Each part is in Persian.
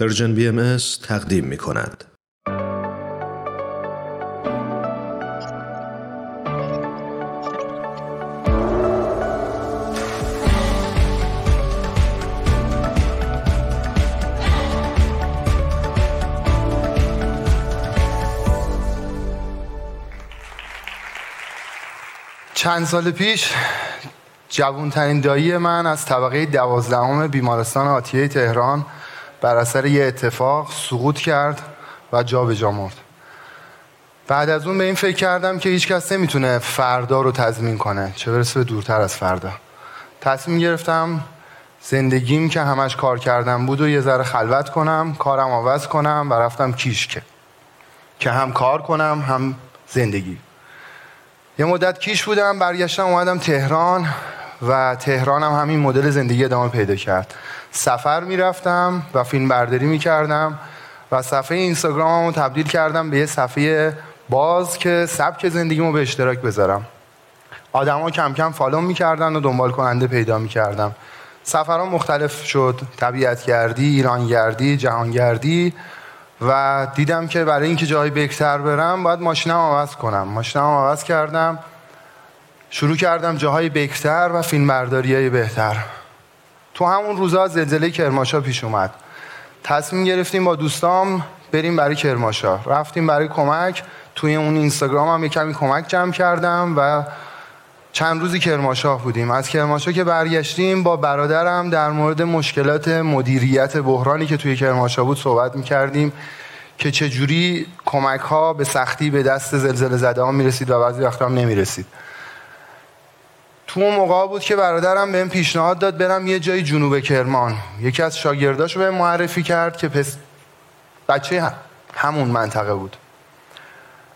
پرژن بی ام تقدیم می کند. چند سال پیش جوانترین دایی من از طبقه دوازدهم بیمارستان آتیه تهران بر اثر یه اتفاق سقوط کرد و جا به جا مرد. بعد از اون به این فکر کردم که هیچ کس نمی‌تونه فردا رو تضمین کنه چه برسه به دورتر از فردا. تصمیم گرفتم زندگیم که همش کار کردم بود و یه ذره خلوت کنم کارم عوض کنم و رفتم کیشکه. که هم کار کنم هم زندگی. یه مدت کیش بودم برگشتم اومدم تهران و تهران هم همین مدل زندگی ادامه پیدا کرد. سفر می‌رفتم و فیلم برداری می‌کردم و صفحه اینستاگراممو تبدیل کردم به یه صفحه باز که سبک زندگیمو به اشتراک بذارم. آدما کم کم فالو می‌کردن و دنبال کننده پیدا می‌کردم. سفرها مختلف شد. طبیعت گردی، ایران گردی، جهان گردی و دیدم که برای اینکه جای بکتر برم باید ماشینم عوض کنم. ماشینم عوض کردم. شروع کردم جاهای بکتر و فیلم برداری بهتر. تو همون روزا زلزله کرماشا پیش اومد. تصمیم گرفتیم با دوستام بریم برای کرماشا رفتیم برای کمک. توی اون اینستاگرام هم یه کمی کمک جمع کردم و چند روزی کرماشاه بودیم. از کرماشاه که برگشتیم با برادرم در مورد مشکلات مدیریت بحرانی که توی کرماشاه بود صحبت می‌کردیم که چجوری کمک ها به سختی به دست زلزله زده ها می‌رسید و بعضی وقتا هم نمی‌رسید. تو اون موقع بود که برادرم بهم پیشنهاد داد برم یه جای جنوب کرمان. یکی از شاگرداشو به معرفی کرد که پس بچه همون منطقه بود.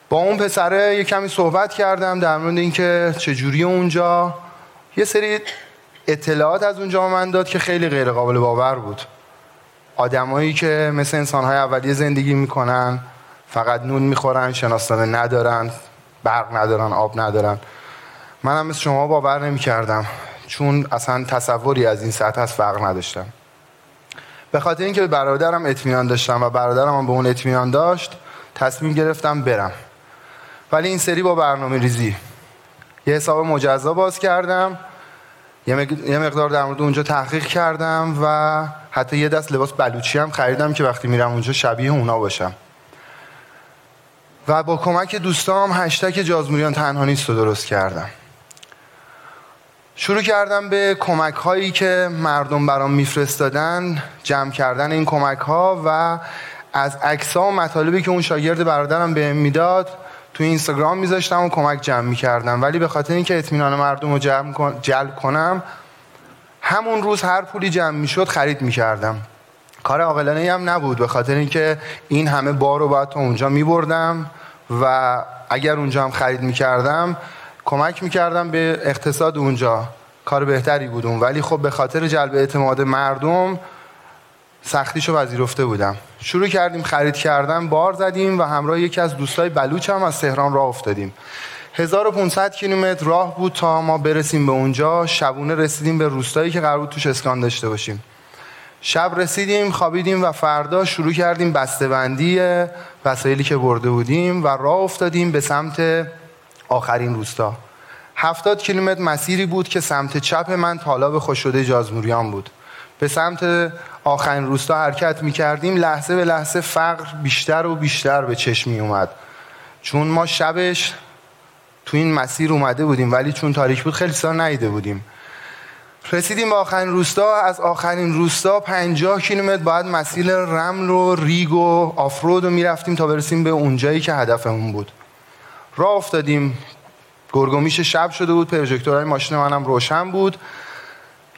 با اون پسره یه کمی صحبت کردم در مورد اینکه چجوری اونجا. یه سری اطلاعات از اونجا من داد که خیلی غیر قابل باور بود. آدمایی که مثل انسانهای اولیه زندگی می‌کنن فقط نون می‌خورن شناسنامه ندارن برق ندارن آب ندارن. منم مثل شما باور نمی کردم چون اصلا تصوری از این سطح از فقر نداشتم. به خاطر اینکه به برادرم اطمینان داشتم و برادرم هم به اون اطمینان داشت تصمیم گرفتم برم. ولی این سری با برنامه ریزی. یه حساب مجزا باز کردم یه مقدار در مورد اونجا تحقیق کردم و حتی یه دست لباس بلوچی هم خریدم که وقتی میرم اونجا شبیه اونا باشم. و با کمک دوستام هشتک جازموریان تنها نیست رو درست کردم. شروع کردم به کمک هایی که مردم برام میفرستادن جمع کردن این کمک ها و از عکس و مطالبی که اون شاگرد برادرم بهم می‌داد تو اینستاگرام میذاشتم و کمک جمع می‌کردم. ولی به خاطر اینکه اطمینان مردم رو جلب کنم همون روز هر پولی جمع می‌شد خرید می‌کردم. کار عاقلانه هم نبود. به خاطر اینکه این همه بار رو باید تا اونجا میبردم و اگر اونجا هم خرید می‌کردم کمک می‌کردم به اقتصاد اونجا. کار بهتری بودم ولی خب به خاطر جلب اعتماد مردم سختیشو پذیرفته بودم. شروع کردیم خرید کردن بار زدیم و همراه یکی از دوستای بلوچ هم از تهران راه افتادیم. 1500 کیلومتر راه بود تا ما برسیم به اونجا. شبونه رسیدیم به روستایی که قرار بود توش اسکان داشته باشیم. شب رسیدیم خوابیدیم و فردا شروع کردیم بسته‌بندی وسایلی که برده بودیم و راه افتادیم به سمت آخرین روستا. هفتاد کیلومتر مسیری بود که سمت چپ من تالاب خوش شده جازموریان بود. به سمت آخرین روستا حرکت می کردیم لحظه به لحظه فقر بیشتر و بیشتر به چشم می اومد چون ما شبش تو این مسیر اومده بودیم ولی چون تاریک بود خیلی سال نیده بودیم. رسیدیم به آخرین روستا. از آخرین روستا 50 کیلومتر بعد مسیر رمل و ریگ و آفرود رو می‌رفتیم تا برسیم به اونجایی که هدفمون بود. راه افتادیم. گرگومیش شب شده بود پروژکتورهای ماشین منم روشن بود.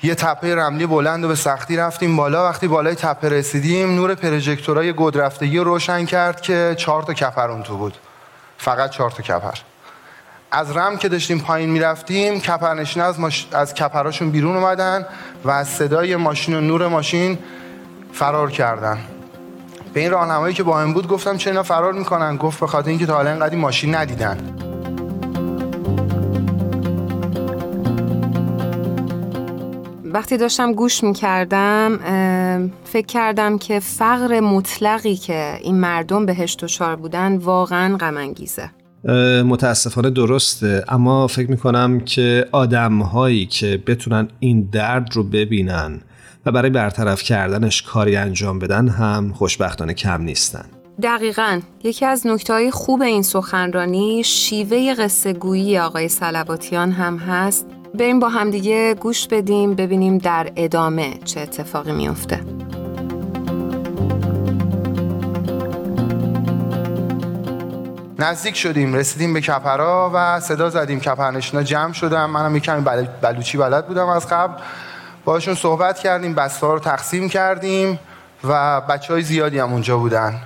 یه تپه رملی بلند و به سختی رفتیم بالا. وقتی بالای تپه رسیدیم نور پروژکتورهای گدرفتگی روشن کرد که چهار تا کپر اون تو بود. فقط چهار تا کپر از رم که داشتیم پایین می‌رفتیم کپرنشین از, ماش... از کپراشون بیرون اومدن و از صدای ماشین و نور ماشین فرار کردن. به این راهنمایی که با هم بود گفتم چه اینا فرار می‌کنن؟ گفت به خاطر اینکه تا حالا اینقدر ماشین ندیدن. وقتی داشتم گوش می‌کردم فکر کردم که فقر مطلقی که این مردم بهش دچار بودن واقعا غمانگیزه. متاسفانه درسته. اما فکر می‌کنم که آدم هایی که بتونن این درد رو ببینن و برای برطرف کردنش کاری انجام بدن هم خوشبختانه کم نیستن. دقیقا. یکی از نکته خوب این سخنرانی شیوه قصه گویی آقای سلباتیان هم هست. بریم با همدیگه گوش بدیم ببینیم در ادامه چه اتفاقی میافته. نزدیک شدیم رسیدیم به کپرا و صدا زدیم. کپرنشینا جمع شدم منم یکمی بلوچی بلد بودم از قبل. باشون صحبت کردیم بسته رو تقسیم کردیم و بچه های زیادی هم اونجا بودن.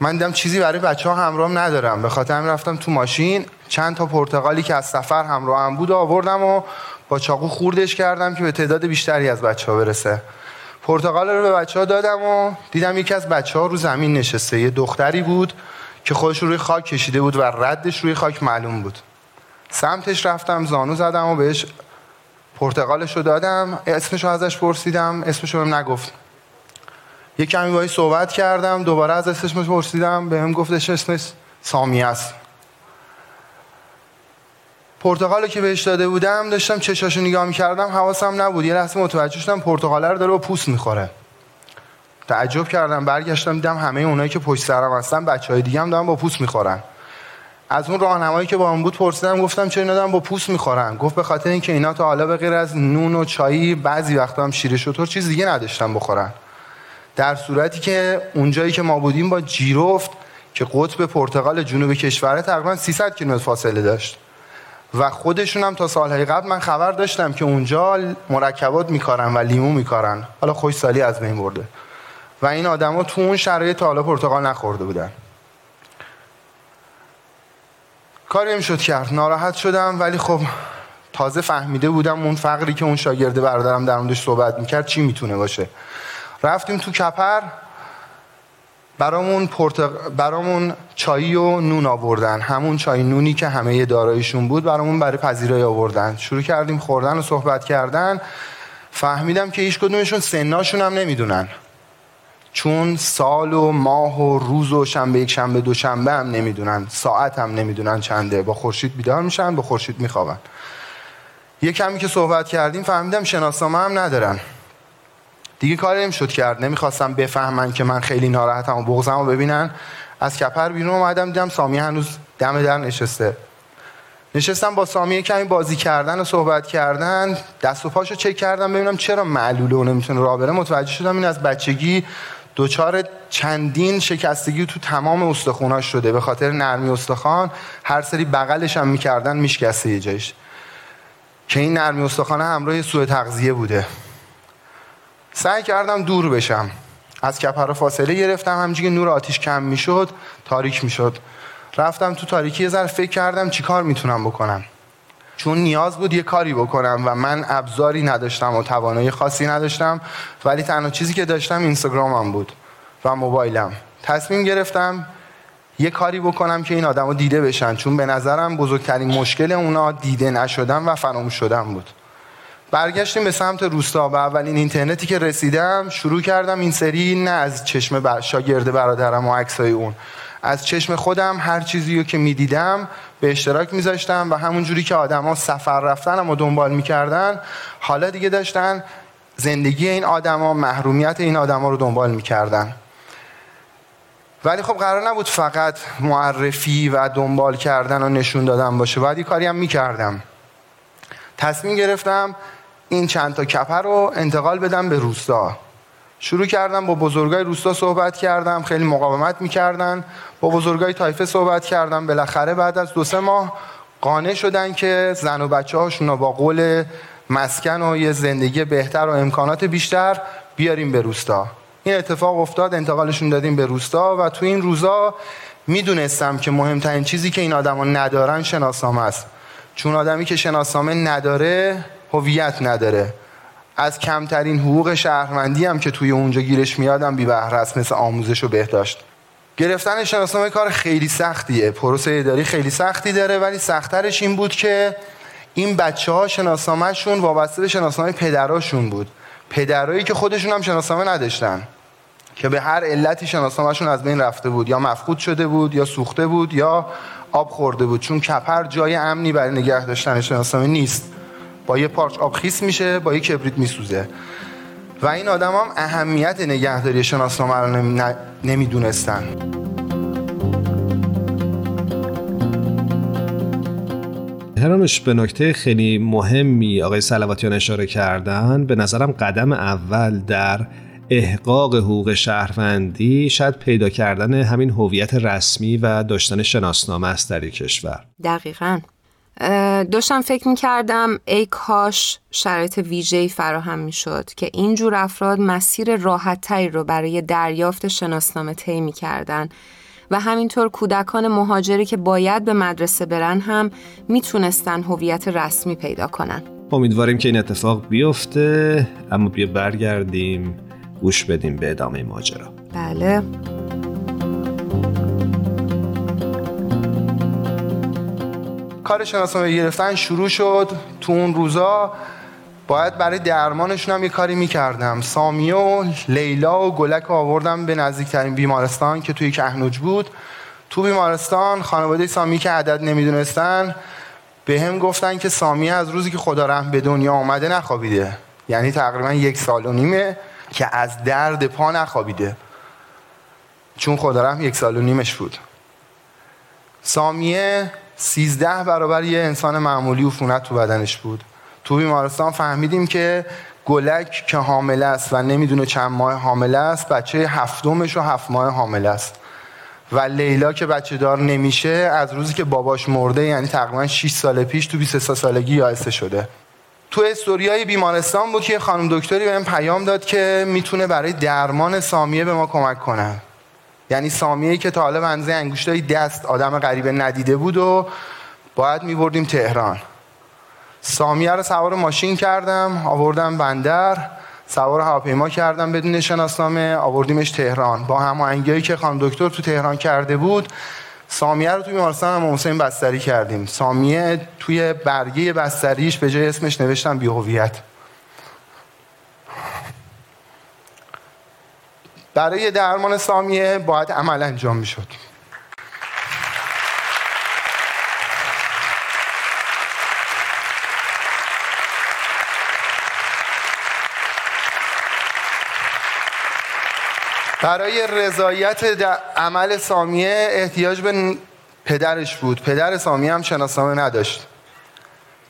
من دیدم چیزی برای بچه ها همراهم ندارم. به خاطر همین رفتم تو ماشین چند تا پرتغالی که از سفر همراه هم بود آوردم و با چاقو خوردش کردم که به تعداد بیشتری از بچه ها برسه. پرتغال رو به بچه ها دادم و دیدم یکی از بچه ها رو زمین نشسته. یه دختری بود که خودش روی خاک کشیده بود و ردش روی خاک معلوم بود. سمتش رفتم زانو زدم و بهش پرتغالش رو دادم اسمش ازش پرسیدم اسمش رو نگفت. یه کمی باید صحبت کردم دوباره از اسمش پرسیدم به هم گفتش اسمش سامی است پرتغال که بهش داده بودم داشتم چشاشو نگاه می‌کردم حواسم نبود. یه لحظه متوجه شدم پرتغال رو داره و پوست می‌خوره. تعجب کردم برگشتم دیدم همه اونایی که پشت سرم هستن بچه های دیگه هم دارن با پوست می‌خورن. از اون راهنمایی که با هم بود پرسیدم گفتم چرا اینا با پوست می‌خورن؟ گفت به خاطر اینکه اینا تا حالا به غیر از نون و چایی بعضی وقتا هم شیر شطور چیز دیگه نداشتن بخورن. در صورتی که اونجایی که ما بودیم با جیروفت که قطب پرتغال جنوب کشور تقریبا 300 کیلومتر فاصله داشت. و خودشون هم تا سالهای قبل من خبر داشتم که اونجا مرکبات میکارن و لیمو میکارن. حالا خوش سالی از بین برده. و این آدما تو اون شرایط تا حالا پرتغال نخورده بودن. کاری شد کرد. ناراحت شدم ولی خب تازه فهمیده بودم اون فقری که اون شاگرده برادرم در موردش صحبت می‌کرد چی می‌تونه باشه. رفتیم تو کپر برامون, پرتق... برامون چایی و نون آوردن. همون چای نونی که همه دارایشون بود برامون برای پذیرایی آوردن. شروع کردیم خوردن و صحبت کردن. فهمیدم که هیچ کدومشون سناشون هم نمی‌دونن. چون سال و ماه و روز و شنبه یک شنبه دو شنبه هم نمی‌دونن ساعت هم نمی‌دونن چنده. با خورشید بیدار میشن با خورشید میخوابن. یه کمی که صحبت کردیم فهمیدم شناسنامه هم ندارن. دیگه کاری شد کرد. نمی‌خواستم بفهمن که من خیلی ناراحتم و بغزم رو ببینن. از کپر بیرون اومدم دیدم سامی هنوز دم در نشسته. نشستم با سامی کمی بازی کردن و صحبت کردن. دست و پاشو چک کردم ببینم چرا معلوله و نمی‌تونه راه بره متوجه شدم. این از بچگی دوچار چندین شکستگی تو تمام استخوناش شده. به خاطر نرمی استخوان هر سری بغلش هم می‌کردن میشکسته یه جایش. که این نرمی استخوان همراه سوء تغذیه بوده. سعی کردم دور بشم. از کپر فاصله گرفتم همچنین نور آتیش کم می‌شد تاریک می‌شد. رفتم تو تاریکی یه ذره فکر کردم چیکار می‌تونم بکنم. چون نیاز بود یه کاری بکنم و من ابزاری نداشتم و توانایی خاصی نداشتم ولی تنها چیزی که داشتم اینستاگرامم بود و موبایلم. تصمیم گرفتم یه کاری بکنم که این آدمو دیده بشن چون به نظرم بزرگترین مشکل اونا دیده نشدن و فراموش شدن بود. برگشتیم به سمت روستا و اولین اینترنتی که رسیدم شروع کردم این سری نه از چشم شاگرد برادرم و عکسای اون. از چشم خودم هر چیزی رو که می‌دیدم به اشتراک میذاشتم و همون جوری که آدما سفر رفتن و دنبال می‌کردن حالا دیگه داشتن زندگی این آدما محرومیت این آدما رو دنبال می‌کردن. ولی خب قرار نبود فقط معرفی و دنبال کردن و نشون دادن باشه. یه کاری هم می‌کردم. تصمیم گرفتم این چند تا کپر رو انتقال بدم به روستا. شروع کردم با بزرگای روستا صحبت کردم خیلی مقاومت می‌کردن. با بزرگای تایفه صحبت کردم. بالاخره بعد از دو سه ماه قانع شدن که زن و بچه هاشون با قول مسکن و یه زندگی بهتر و امکانات بیشتر بیاریم به روستا. این اتفاق افتاد انتقالشون دادیم به روستا و تو این روزا می‌دونستم که مهمترین چیزی که این آدما ندارن شناسنامه است. چون آدمی که شناسنامه نداره هویت نداره. از کمترین حقوق شهروندی هم که توی اونجا گیرش میادم بی بهره است مثل آموزش و بهداشت. گرفتن شناسنامه کار خیلی سختیه. پروسه اداری خیلی سختی داره ولی سختترش این بود که این بچه ها شناسنامهشون وابسته به شناسنامه پدراشون بود. پدرایی که خودشون هم شناسنامه نداشتن. که به هر علتی شناسنامهشون از بین رفته بود. یا مفقود شده بود یا سوخته بود یا آب خورده بود. چون کپر جای امنی برای نگه داشتن شناسنامه نیست. با یه پارچ آب خیس میشه با یه کبریت میسوزه. و این آدم هم اهمیت نگهداری شناسنامه رو نمی‌دونستن. هرانوش به نکته خیلی مهمی آقای سلواتیان اشاره کردن به نظرم قدم اول در احقاق حقوق شهروندی شاید پیدا کردن همین هویت رسمی و داشتن شناسنامه است در کشور. دقیقا. داشتم فکر می‌کردم ای کاش شرایط ویژه‌ای فراهم می‌شد که اینجور افراد مسیر راحتتری رو برای دریافت شناسنامه طی می‌کردن و همینطور کودکان مهاجری که باید به مدرسه برن هم می‌تونستن هویت رسمی پیدا کنن. امیدواریم که این اتفاق بیفته اما بیا برگردیم گوش بدیم به ادامه ماجرا. بله. کار شناسنامه گرفتن شروع شد. تو اون روزا باید برای درمانشون هم یه کاری می‌کردم. سامیه و لیلا و گلک آوردم به نزدیکترین بیمارستان که توی کهنوج بود. تو بیمارستان خانواده سامی که عدد نمی‌دونستن به هم گفتن که سامیه از روزی که خدا رحم به دنیا آمده نخوابیده. یعنی تقریبا یک سال و نیمه که از درد پا نخوابیده. چون خدا رحم یک سال و نیمش بود. سامیه سیزده برابر یه انسان معمولی عفونت تو بدنش بود. تو بیمارستان فهمیدیم که گلک که حامله است و نمی‌دونه چند ماه حامله است بچه هفتمش و هفت ماه حامله است. و لیلا که بچه دار نمیشه از روزی که باباش مرده یعنی تقریبا 6 سال پیش تو 23 سالگی یائسه شده. تو استوریای بیمارستان بود که خانم دکتری بهم پیام داد که می‌تونه برای درمان سامیه به ما کمک کنه. یعنی سامیه که تا حالا بنزه انگشتای دست آدم غریبه ندیده بود و باید میبردیم تهران. سامیه رو سوار ماشین کردم آوردم بندر سوار هواپیما کردم بدون شناسنامه آوردیمش تهران. با هماهنگی که خانم دکتر تو تهران کرده بود سامیه رو توی بیمارستان هم حسین بستری کردیم. سامیه توی برگه بستریش به جای اسمش نوشتم بیهویت. برای درمان سامیه باید عمل انجام می‌شد. برای رضایت عمل سامیه احتیاج به پدرش بود. پدر سامیه هم شناسنامه نداشت.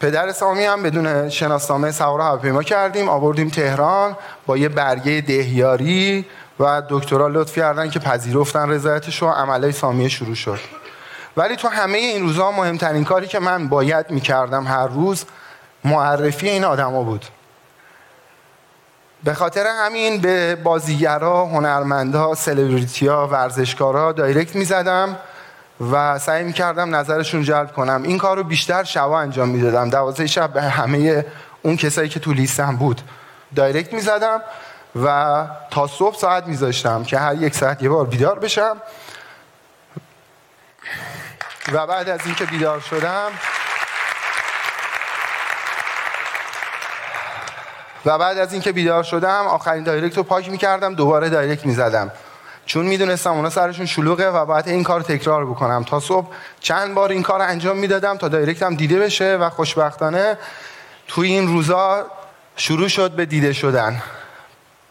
پدر سامی هم بدون شناسنامه سوار هواپیما کردیم آوردیم تهران با یه برگه دهیاری و دکترا لطف کردن که پذیرفتن رضایتش و عملای سامیه شروع شد. ولی تو همه این روزها مهمترین کاری که من باید می‌کردم هر روز معرفی این آدما بود. به خاطر همین به بازیگرا، هنرمندا، سلبریتیا، ورزشکارا دایرکت می‌زدم و سعی می‌کردم نظرشون جلب کنم. این کار رو بیشتر شبا انجام می‌دادم. دوازه شب به همه اون کسایی که تو لیستم بود direct می‌زدم. و تا صبح ساعت میذاشتم که هر یک ساعت یه بار بیدار بشم. و بعد از اینکه بیدار شدم و بعد از اینکه بیدار شدم آخرین direct رو پاک می‌کردم دوباره direct می‌زدم. چون می‌دونستم اونا سرشون شلوغه و باید این کار تکرار بکنم. تا صبح چند بار این کار انجام می‌دادم تا direct م دیده بشه و خوشبختانه توی این روزا شروع شد به دیده شدن.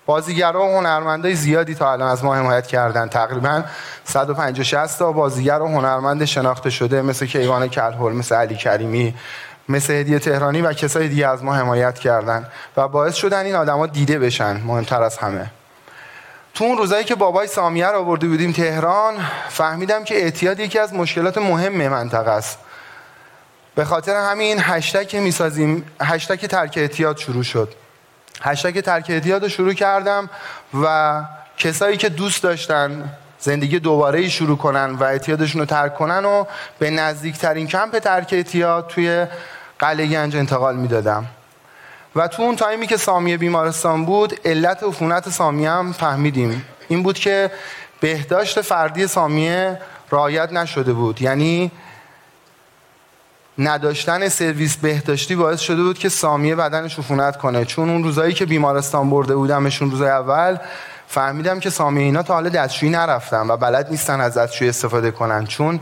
بازیگرا و هنرمندای زیادی تا الان از ما حمایت کردن. تقریبا 150 60 تا بازیگر و هنرمند شناخته شده مثل کیوان کلهول مثل علی کریمی مثل هدیه تهرانی و کسای دیگه از ما حمایت کردن. و باعث شدن این آدما دیده بشن مهمتر از همه. تو اون روزایی که بابای سامیه رو آورده بودیم تهران فهمیدم که اعتیاد یکی از مشکلات مهم منطقه است. به خاطر همین هشتگ می‌سازیم هشتگ ترک اعتیاد شروع شد. هشتگ ترک اعتیاد رو شروع کردم و کسایی که دوست داشتن زندگی دوباره ای شروع کنن و اعتیادشون رو ترک کنن و به نزدیکترین کمپ ترک اعتیاد توی قلعه گنج انتقال می‌دادم. و تو اون تایمی که سامیه بیمارستان بود علت عفونت سامیه هم فهمیدیم. این بود که بهداشت فردی سامیه رعایت نشده بود. یعنی نداشتن سرویس بهداشتی باعث شده بود که سامیه بدنش عفونت کنه. چون اون روزایی که بیمارستان برده بودمشون روزای اول فهمیدم که سامیه اینا تا حالا دستشویی نرفتن و بلد نیستن از دستشویی استفاده کنن. چون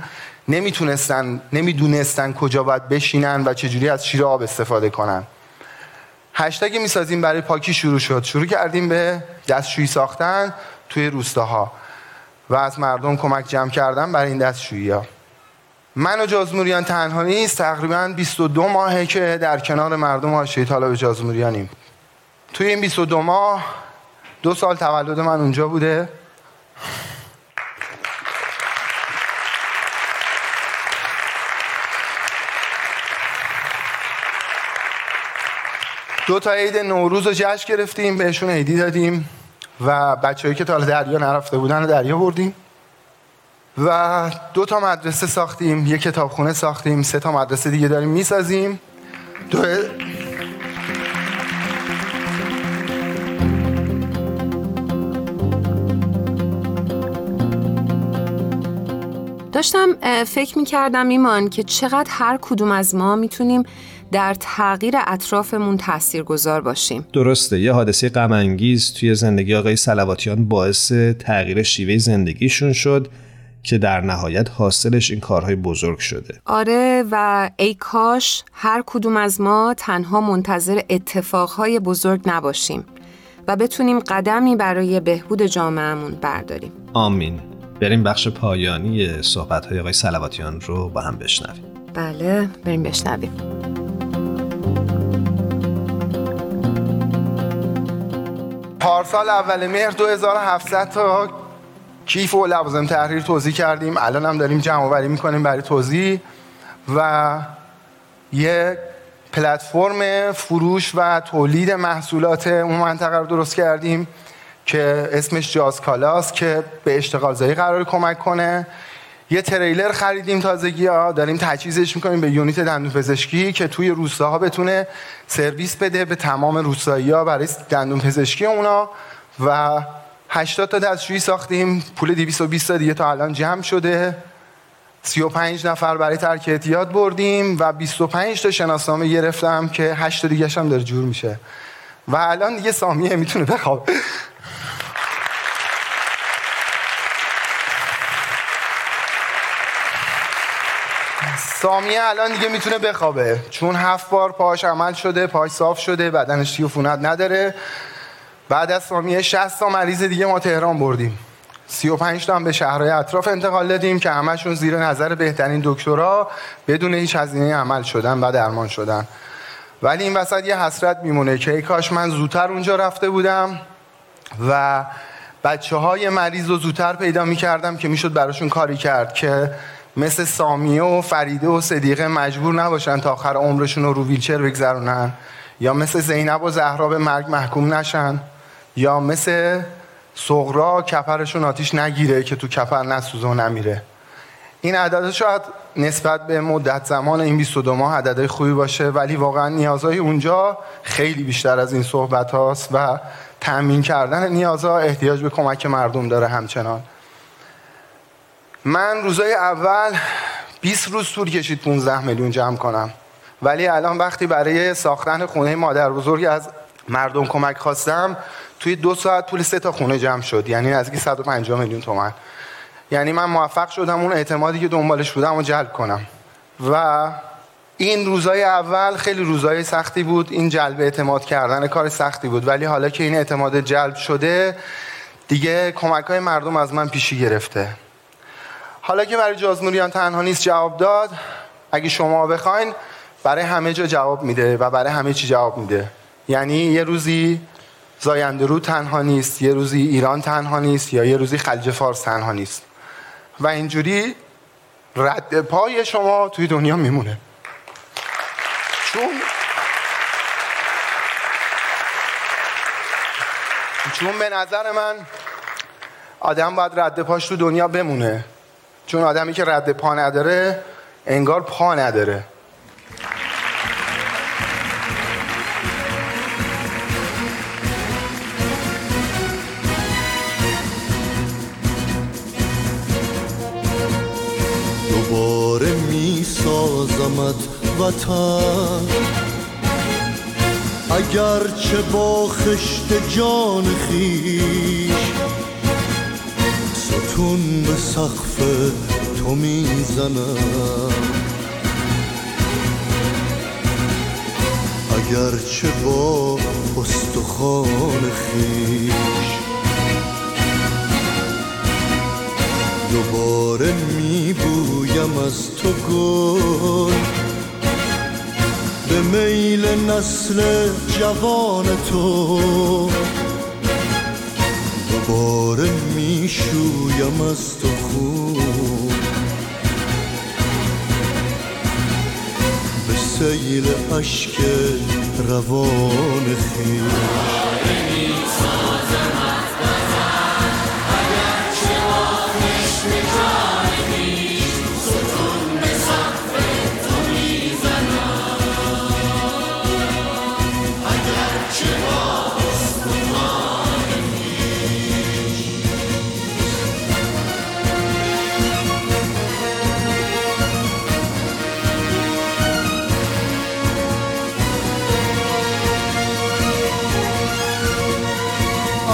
نمی‌تونستن نمی‌دونستن کجا باید بشینن و چجوری از شیر آب استفاده کنن. هشتگ می‌سازیم برای پاکی شروع شد. شروع کردیم به دستشویی ساختن توی روستاها و از مردم کمک جمع کردن برای این دستشویی ها من و جازموریان تنها نیست تقریبا 22 ماهه که در کنار مردم حاشیه طالب جازموریانیم. توی این 22 ماه دو سال تولد من اونجا بوده. دو تا عید نوروز رو جشن گرفتیم بهشون عیدی دادیم و بچههایی که تا دریا نرفته بودن رو دریا بردیم. و دو تا مدرسه ساختیم یک کتابخونه ساختیم سه تا مدرسه دیگه داریم می‌سازیم. دو داشتم فکر می کردم ایمان که چقدر هر کدوم از ما می‌تونیم در تغییر اطرافمون گذار باشیم. درسته یه حادثه غم توی زندگی آقای سلواتیان باعث تغییر شیوه زندگیشون شد. که در نهایت حاصلش این کارهای بزرگ شده. آره و ای کاش هر کدوم از ما تنها منتظر اتفاقهای بزرگ نباشیم و بتونیم قدمی برای بهبود جامعهمون برداریم. آمین. بریم بخش پایانی صحبت های آقای سلواتیان رو با هم بشنویم. بله بریم بشنویم. پارسال اول مهر 2700 تا کیف و لوازم تحریر توضیح کردیم. الان هم داریم جمع آوری می‌کنیم برای توضیح. و یه پلتفرم فروش و تولید محصولات اون منطقه رو درست کردیم که اسمش جاز کالاست که به اشتغال زایی قرار کمک کنه. یه تریلر خریدیم تازگی ها. داریم تجهیزش می‌کنیم به یونیت دندون پزشکی که توی روستاها بتونه سرویس بده به تمام روستایی ها برای دندون پزشکی اونا. و 80 تا دستشویی ساختیم پول 220 تا دیگه تا الان جمع شده. 35 نفر برای ترک اعتیاد بردیم و 25 تا شناسنامه گرفتم که 8 تا دیگه هم داره جور میشه. و الان دیگه سامیه می‌تونه بخواب. سامیه الان دیگه می‌تونه بخوابه. چون هفت بار پاش عمل شده پاش صاف شده بدنش تیوفونت نداره. بعد از سامیه 60 تا مریض دیگه ما تهران بردیم. 35 تا هم به شهرهای اطراف انتقال دادیم که همشون زیر نظر بهترین دکترا بدون هیچ هزینه عمل شدن و درمان شدن. ولی این وسط یه حسرت میمونه که ای کاش من زودتر اونجا رفته بودم و بچه های مریض رو زودتر پیدا می‌کردم که می‌شد براشون کاری کرد که مثل سامیه و فریده و صدیقه مجبور نباشن تا آخر عمرشون رو رو ویلچر بگذرونن یا مثل زینب و زهرا به مرگ محکوم نشن. یا مثل صغرا کپرشون آتیش نگیره که تو کپر نسوزه و نمیره. این عدد شاید نسبت به مدت زمان این 22 ماه عددهای خوبی باشه ولی واقعا نیازهای اونجا خیلی بیشتر از این صحبت هاست و تأمین کردن نیازها احتیاج به کمک مردم داره همچنان. من روزای اول 20 روز طول کشید 15 میلیون جمع کنم. ولی الان وقتی برای ساختن خونه مادر بزرگ از مردم کمک خواستم توی دو ساعت پول سه تا خونه جمع شد. یعنی نزدیک 150 میلیون تومن یعنی من موفق شدم اون اعتمادی که دنبالش بودم و جلب کنم. و این روزای اول خیلی روزای سختی بود. این جلب اعتماد کردن کار سختی بود. ولی حالا که این اعتماد جلب شده دیگه کمک های مردم از من پیشی گرفته. حالا که برای جازموریان تنها نیست جواب داد اگه شما بخواین برای همه جا جواب میده و برای همه چی جواب میده. یعنی یه روزی زاینده رو تنها نیست یه روزی ایران تنها نیست یا یه روزی خلیج فارس تنها نیست. و اینجوری رد پای شما توی دنیا میمونه. چون چون به نظر من آدم باید رد پاش تو دنیا بمونه. چون آدمی که رد پا نداره انگار پا نداره. سازمت وطن. اگرچه با خشت جان خیش ستون به سقف تو می‌زنم. اگرچه با استخوان خیش دوباره میبویم از تو گل. به میل نسل جوان تو. دوباره می‌شویم از تو خون. به سیل عشق روان خیش.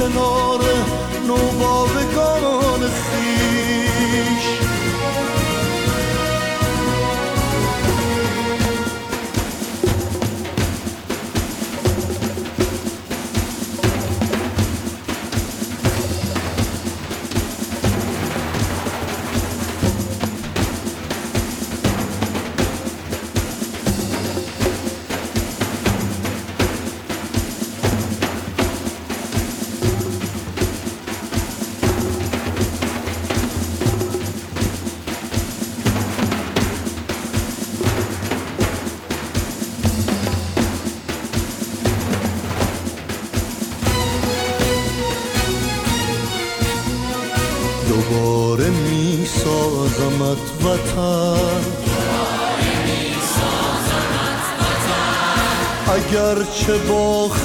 کنار نوباوگان خیش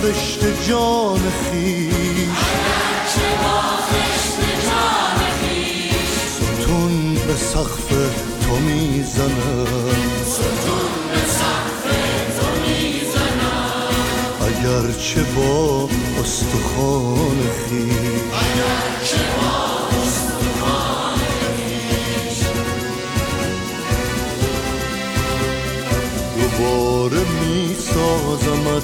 با خشت جان خیش. ستون به سقف تو می‌زنم. اگرچه با استخوان خیش. دوباره می سازمت